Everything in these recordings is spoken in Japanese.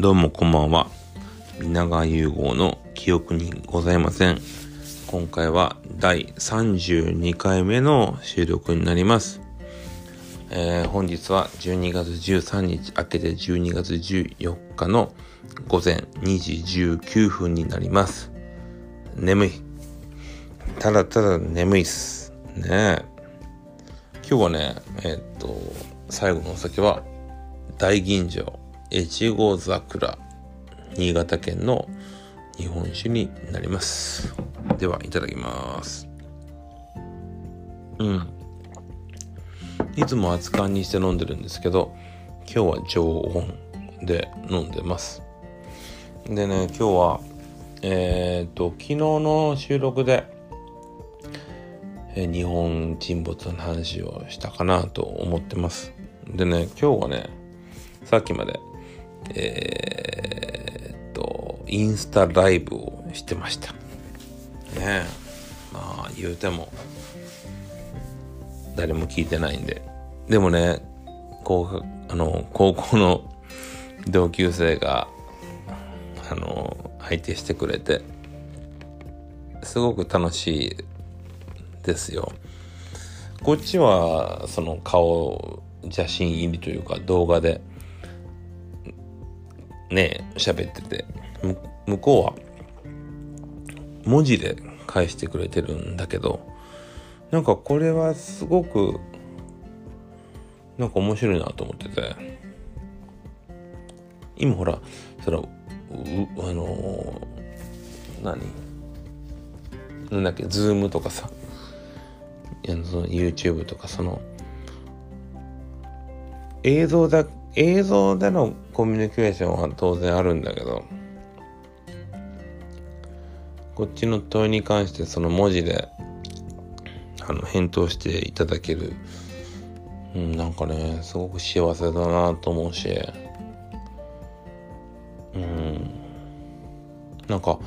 どうもこんばんは。皆川融合の記憶にございません。今回は第32回目の収録になります。えー、本日は12月13日、明けて12月14日の午前2時19分になります。眠い。ただただ眠いっす。ね今日はね、えー、っと、最後のお酒は大吟醸越後桜新潟県の日本酒になります。ではいただきます。うん。いつも熱燗にして飲んでるんですけど今日は常温で飲んでます。でね今日はえっ、と昨日の収録で日本沈没の話をしたかなと思ってます。でね今日はねさっきまでえー、っと、インスタライブをしてました。ねえ。まあ、言うても、誰も聞いてないんで。でもね、高あの、高校の 同級生が、あの、相手してくれて、すごく楽しいですよ。こっちは、その顔、写真入りというか動画でね喋ってて。向こうは文字で返してくれてるんだけどなんかこれはすごくなんか面白いなと思ってて。今ほらそのあのー、何？なんだっけ？ズームとかさ。その YouTube とかその映像だ映像でのコミュニケーションは当然あるんだけどこっちの問いに関してその文字であの返答していただける、うん、なんかねすごく幸せだなと思うしうん。なんか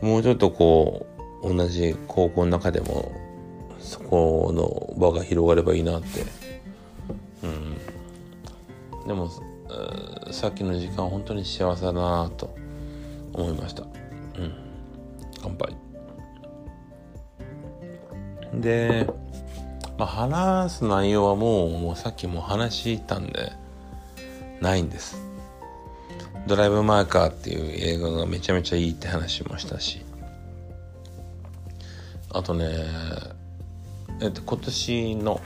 もうちょっとこう同じ高校の中でもそこの場が広がればいいなって。うん。でもさっきの時間本当に幸せだなと思いました。うん。乾杯。で、まあ、話す内容はもうもうさっきも話したんでないんです。ドライブ・マーカーっていう映画がめちゃめちゃいいって話もしたし。あとねえっと今年の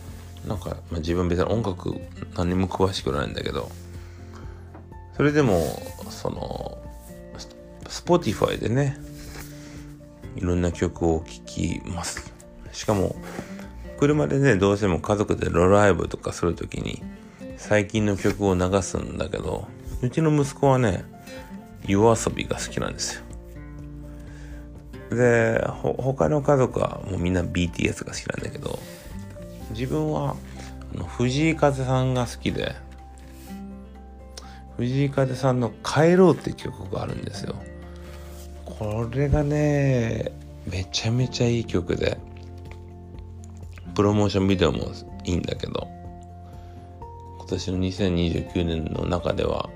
なんか、まあ、自分別に音楽何も詳しくないんだけどそれでもその Spotify でねいろんな曲を聴きます。しかも車でねどうしても家族でロライブとかするときに最近の曲を流すんだけどうちの息子はね夜遊びが好きなんですよ。で他の家族はもうみんな BTS が好きなんだけど自分は藤井風さんが好きで藤井風さんの「帰ろう」って曲があるんですよ。これがねめちゃめちゃいい曲で。プロモーションビデオもいいんだけど。今年の2029年の中では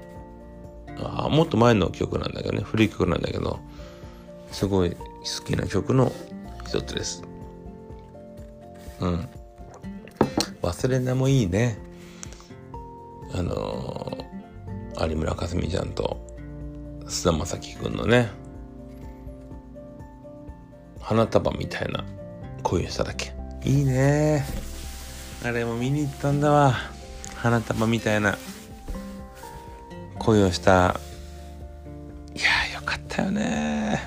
あもっと前の曲なんだけどね。古い曲なんだけどすごい好きな曲の一つです。うん。忘れなもいいね。あの有村架純ちゃんと菅田将暉くんのね花束みたいな恋をしただけ。いいね。あれも見に行ったんだわ。花束みたいな。恋をした。いやよかったよね。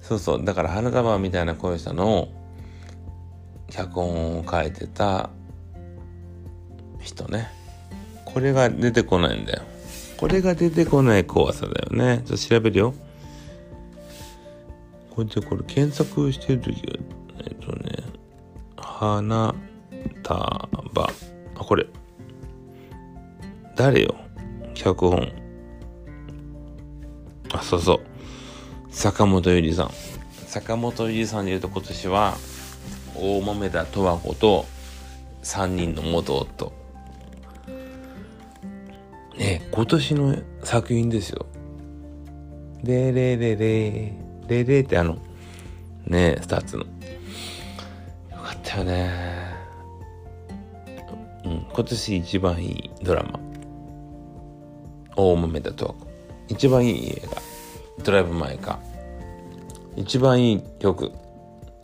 そうそう。だから花束みたいな恋をしたのを脚本を書いてた人ね。これが出てこないんだよ。これが出てこない怖さだよね。ちょっと調べるよ。これでこれ検索してるときは、えっとね、花束。あ、これ。誰よ？脚本。あ、そうそう。坂本ゆりさん。坂本ゆりさんで言うと今年は、大豆田十和子と3人の元夫。ね今年の作品ですよ。レレレレレレってあの、ね STUTS の。よかったよね。うん、今年一番いいドラマ。大豆田とわ子。一番いい映画。ドライブ・マイ・カー。一番いい曲。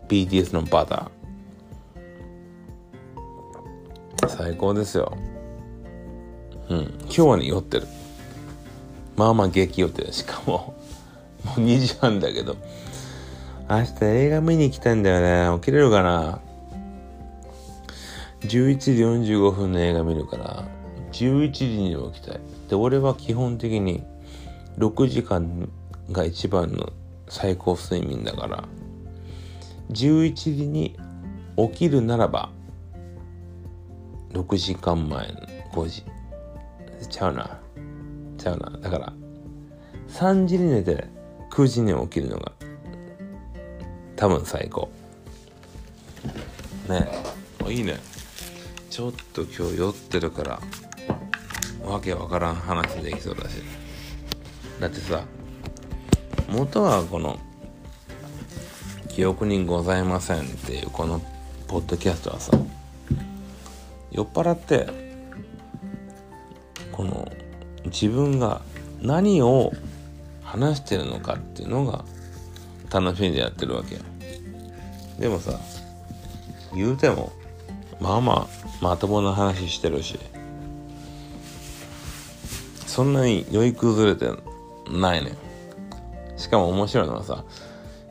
BTS のバター。最高ですよ。うん。今日はね、酔ってる。まあまあ激酔ってる。しかも、もう2時半だけど。明日映画見に行きたいんだよね。起きれるかな？11時45分の映画見るから、11時に起きたい。で、俺は基本的に6時間が一番の最高睡眠だから、11時に起きるならば、6時間前の5時。ちゃうな。ちゃうな。だから、3時に寝て9時に起きるのが多分最高。ねえ。いいね。ちょっと今日酔ってるから、わけわからん話できそうだし。だってさ、元はこの記憶にございませんっていうこのポッドキャストはさ酔っ払って自分が何を話してるのかっていうのが楽しみでやってるわけよ。でもさ言うてもまあまあまともな話してるしそんなに酔い崩れてないねしかも面白いのはさ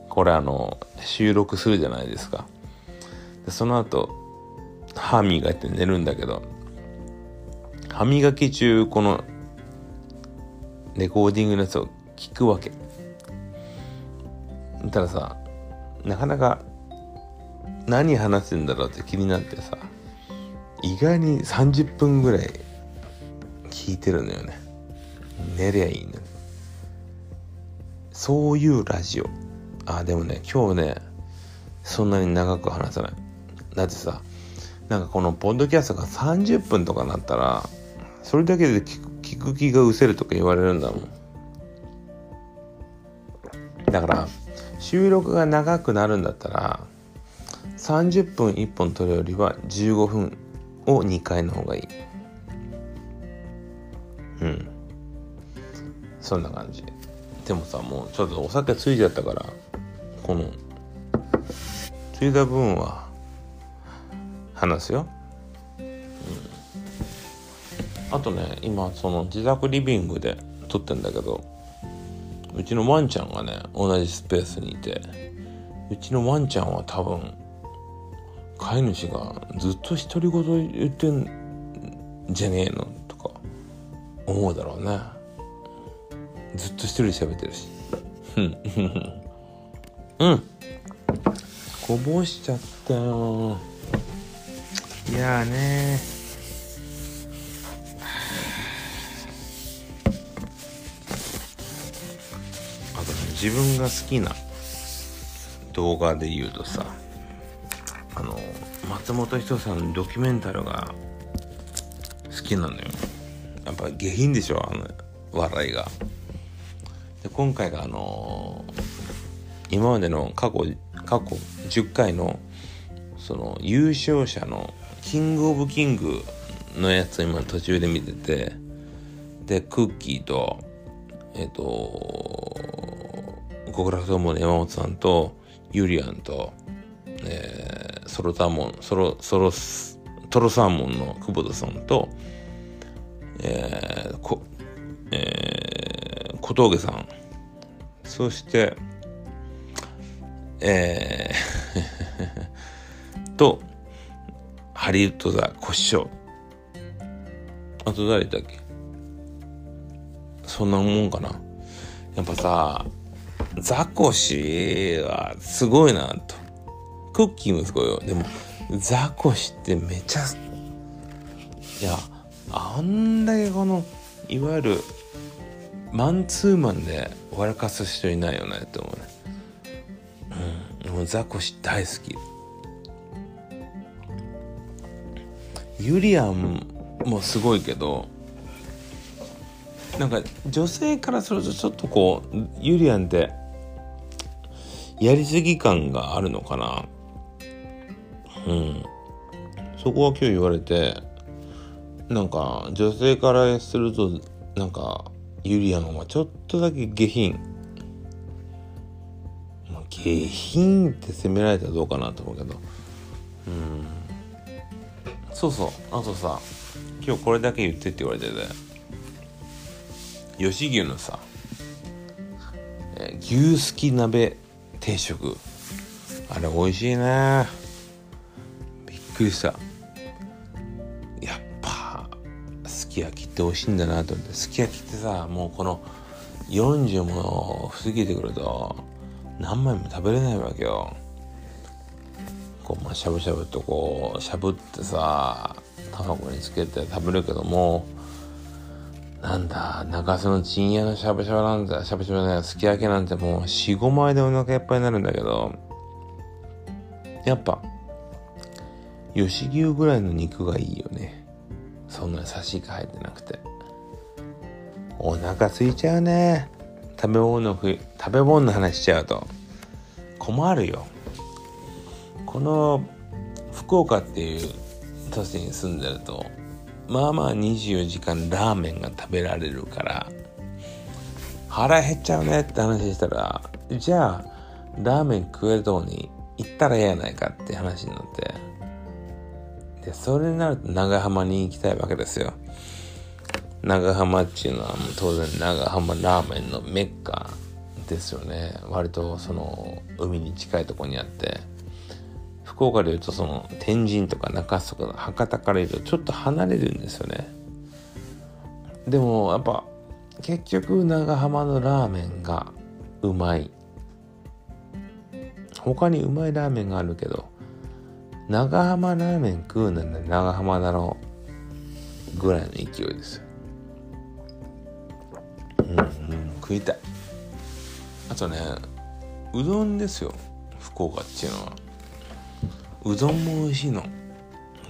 これあの収録するじゃないですか。でその後歯磨いて寝るんだけど歯磨き中このレコーディングのやつを聞くわけたらさなかなか何話してんだろうって気になってさ意外に30分ぐらい聞いてるのよね寝りゃいいのそういうラジオ。あ、でもね、今日ね、そんなに長く話さない。だってさ、なんかこのポッドキャストが30分とかなったら、それだけで聞く聞く気が失せるとか言われるんだもん。だから、収録が長くなるんだったら、30分1本撮るよりは15分を2回の方がいい。うん。そんな感じ。でもさもうちょっとお酒ついちゃったからこのついた分は話すよ、あとね今その自宅リビングで撮ってんだけどうちのワンちゃんがね同じスペースにいてうちのワンちゃんは多分飼い主がずっと独り言言ってんじゃねえのとか思うだろうねずっと一人で喋ってるし。うん。こぼしちゃったよ。いやーねあ自分が好きな動画で言うとさ、あの、松本人志さんのドキュメンタルが好きなのよ。やっぱ下品でしょ、あの、笑いが。で今回があのー、今までの過去過去10回のその優勝者のキングオブキングのやつを今途中で見ててでクッキーとえっ、ー、と極楽友の山本さんとユリアンと、えー、ソロターモンソロソロトロサーモンの久保田さんとえー、こえー、小峠さんそして、えー と、ハリウッドザ・コシショウ。あと誰だっけ？そんなもんかな？やっぱさ、ザコシはすごいなと。クッキーもすごいよ。でも、ザコシってめちゃ、いや、あんだけこの、いわゆるマンツーマンで笑かす人いないよねって思うねうんもうザコシ大好きユリアンもすごいけどなんか女性からするとちょっとこうユリアンってやりすぎ感があるのかな？うん。そこは今日言われてなんか女性からするとなんかユリアンはちょっとだけ下品。下品って責められたらどうかなと思うけど。うん。そうそう。あとさ今日これだけ言ってって言われてて。吉牛のさ、えー、牛すき鍋定食。あれ美味しいね。びっくりした。やっぱすき焼きって美味しいんだなと思って。すき焼きってさもうこの40も過ぎてくると何枚も食べれないわけよ。こうまあしゃぶしゃぶとこうしゃぶってさ卵につけて食べるけどもなんだ中洲の陣屋のしゃぶしゃぶなんだしゃぶしゃぶねすき焼きなんてもう45枚でお腹いっぱいになるんだけどやっぱ吉牛ぐらいの肉がいいよね。そんなに差しが入ってなくて。お腹空いちゃうね。食べ物の食べ物の話しちゃうと困るよ。この福岡っていう都市に住んでるとまあまあ24時間ラーメンが食べられるから腹減っちゃうねって話したらじゃあラーメン食えるとこに行ったらええやないかって話になって。でそれになると長浜に行きたいわけですよ。長浜っていうのは当然長浜ラーメンのメッカですよね。割とその海に近いとこにあって。福岡でいうとその天神とか中洲とか博多から言うとちょっと離れるんですよね。でもやっぱ結局長浜のラーメンがうまい。他にうまいラーメンがあるけど長浜ラーメン食うなら長浜だろうぐらいの勢いですよ。うん、うん、食いたい。あとねうどんですよ。福岡っていうのは。うどんも美味しいの。ね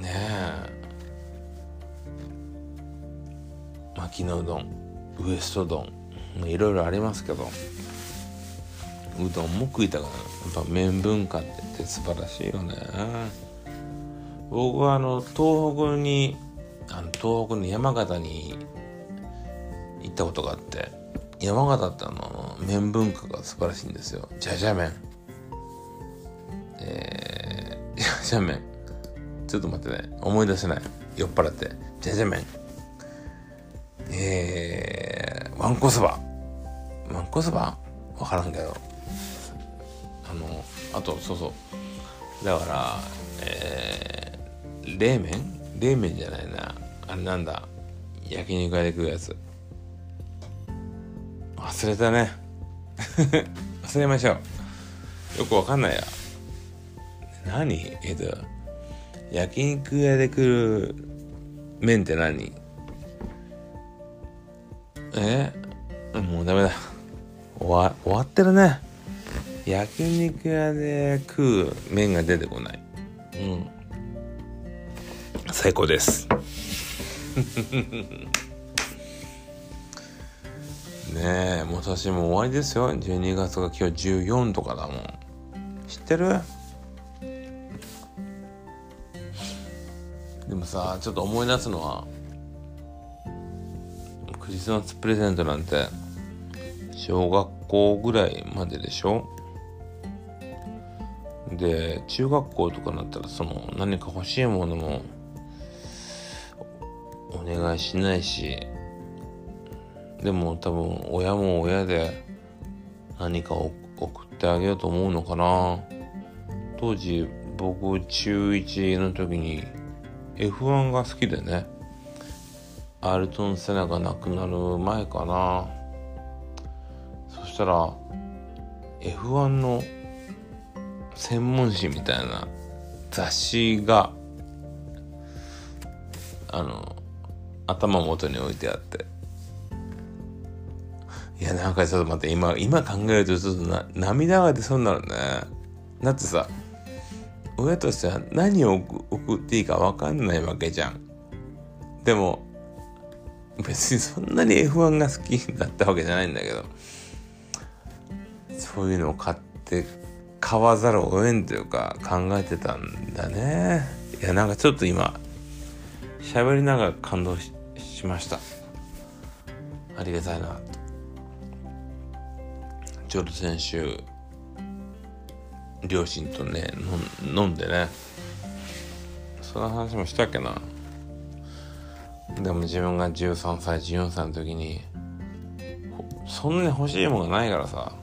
え。牧野うどんウエスト丼いろいろありますけどうどんも食いたくなるやっぱ麺文化って素晴らしいよね。僕はあの東北にあの東北の山形に行ったことがあって山形ってあの麺文化が素晴らしいんですよ。じゃじゃ麺。ー、じゃじゃ麺。ちょっと待ってね。思い出せない。酔っ払って。じゃじゃ麺。えー、わんこそば。わんこそば？わからんけど。あのあとそうそう。だからえー、冷麺？冷麺じゃないな。あれなんだ？焼肉屋で食うやつ。忘れたね。忘れましょう。よくわかんないや。何？えっと焼肉屋で食う麺って何？え？もうダメだ。終わ終わってるね。焼肉屋で食う麺が出てこない。うん。最高です。ねえもう年も終わりですよ。12月が今日14とかだもん。知ってる？もさちょっと思い出すのはクリスマスプレゼントなんて小学校ぐらいまででしょ？で中学校とかになったらその何か欲しいものもお願いしないしでも多分親も親で何かを送ってあげようと思うのかな。当時僕中1の時に F1 が好きでねアルトン・セナが亡くなる前かなそしたら F1 の専門誌みたいな雑誌があの頭元に置いてあっていや、なんかちょっと待って、今、今考えるとちょっとな涙が出そうになるね。だってさ、親としては何を送っていいか分かんないわけじゃん。でも、別にそんなに F1 が好きだったわけじゃないんだけど、そういうのを買って買わざるを得んというか考えてたんだね。いや、なんかちょっと今、喋りながら感動しました。ありがたいなと。ちょうど先週、両親とね、飲んでね、その話もしたっけな。でも自分が13歳14歳の時にそんなに欲しいものがないからさ。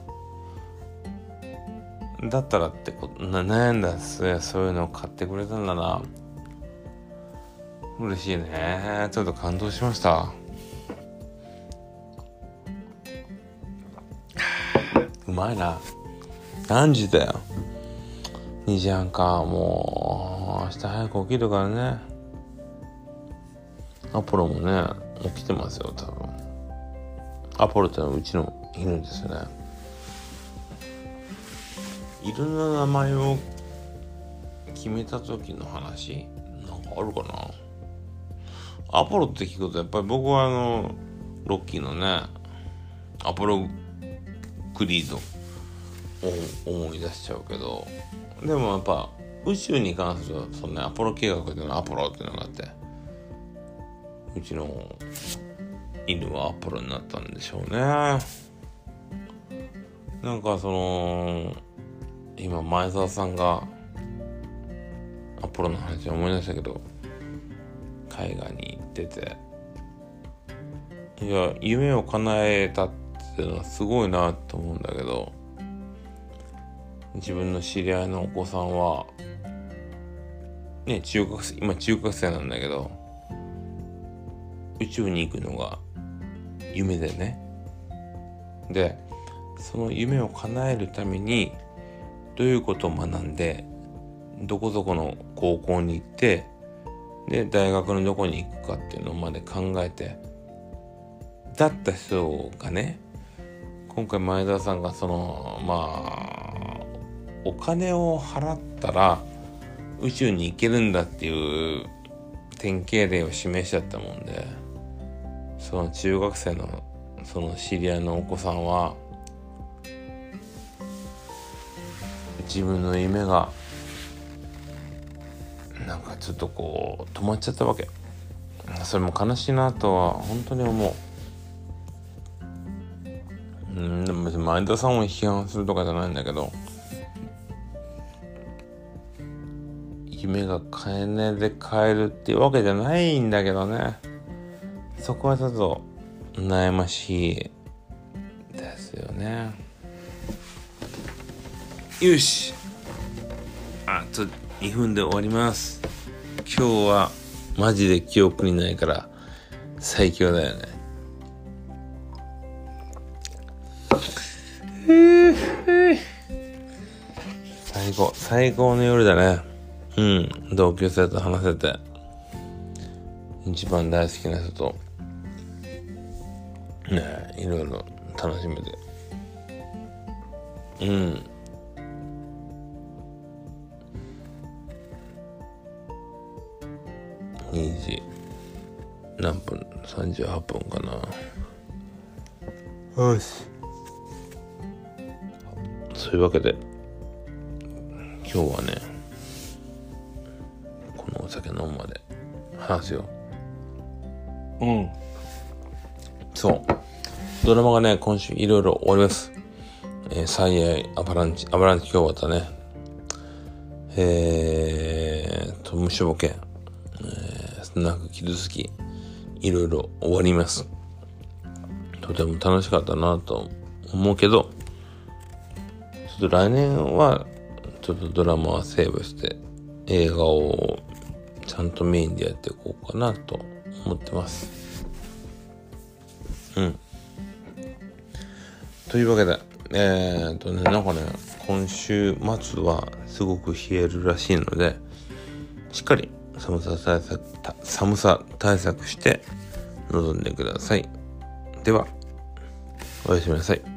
だったらってこ悩んだっすそういうのを買ってくれたんだな。嬉しいね。ちょっと感動しました。うまいな。何時だよ？2時半か。もう明日早く起きるからね。アポロもね、起きてますよ、多分。アポロってのはうちの犬ですよね。犬の名前を決めた時の話？なんかあるかな？アポロって聞くとやっぱり僕はあのロッキーのねアポロクリード。思い出しちゃうけどでもやっぱ宇宙に関するその、ね、アポロ計画っていうのアポロっていうのがあってうちの犬はアポロになったんでしょうね。なんかその今前澤さんがアポロの話思い出したけど海外に行ってていや夢を叶えたっていうのはすごいなと思うんだけど自分の知り合いのお子さんはね中学生今中学生なんだけど宇宙に行くのが夢でね。でその夢を叶えるためにどういうことを学んでどこどこの高校に行ってで大学のどこに行くかっていうのまで考えてだった人がね今回前田さんがそのまあお金を払ったら宇宙に行けるんだっていう典型例を示しちゃったもんで。その中学生のその知り合いのお子さんは自分の夢がなんかちょっとこう止まっちゃったわけそれも悲しいなとは本当に思ううんでも前田さんを批判するとかじゃないんだけど夢が金で買えるっていうわけじゃないんだけどね。そこはちょっと悩ましいですよね。よし。あと2分で終わります。今日はマジで記憶にないから最強だよね。最高。最高の夜だね。うん。同級生と話せて一番大好きな人とねいろいろ楽しめて。うん。2時何分？38分かな。よし。そういうわけで今日はね酒飲むまで話すようんそうドラマがね、今週いろいろ終わります。えー、最愛、アバランチ、アバランチ今日終わったね。えーと、虫ボケ、えー、スナック傷つき、いろいろ終わります。とても楽しかったなと思うけど、ちょっと来年は、ちょっとドラマはセーブして、映画をちゃんとメインでやっていこうかなと思ってます。うん。というわけで、えー、っとね、なんかね、今週末はすごく冷えるらしいので、しっかり寒さ対策、寒さ対策して臨んでください。では、おやすみなさい。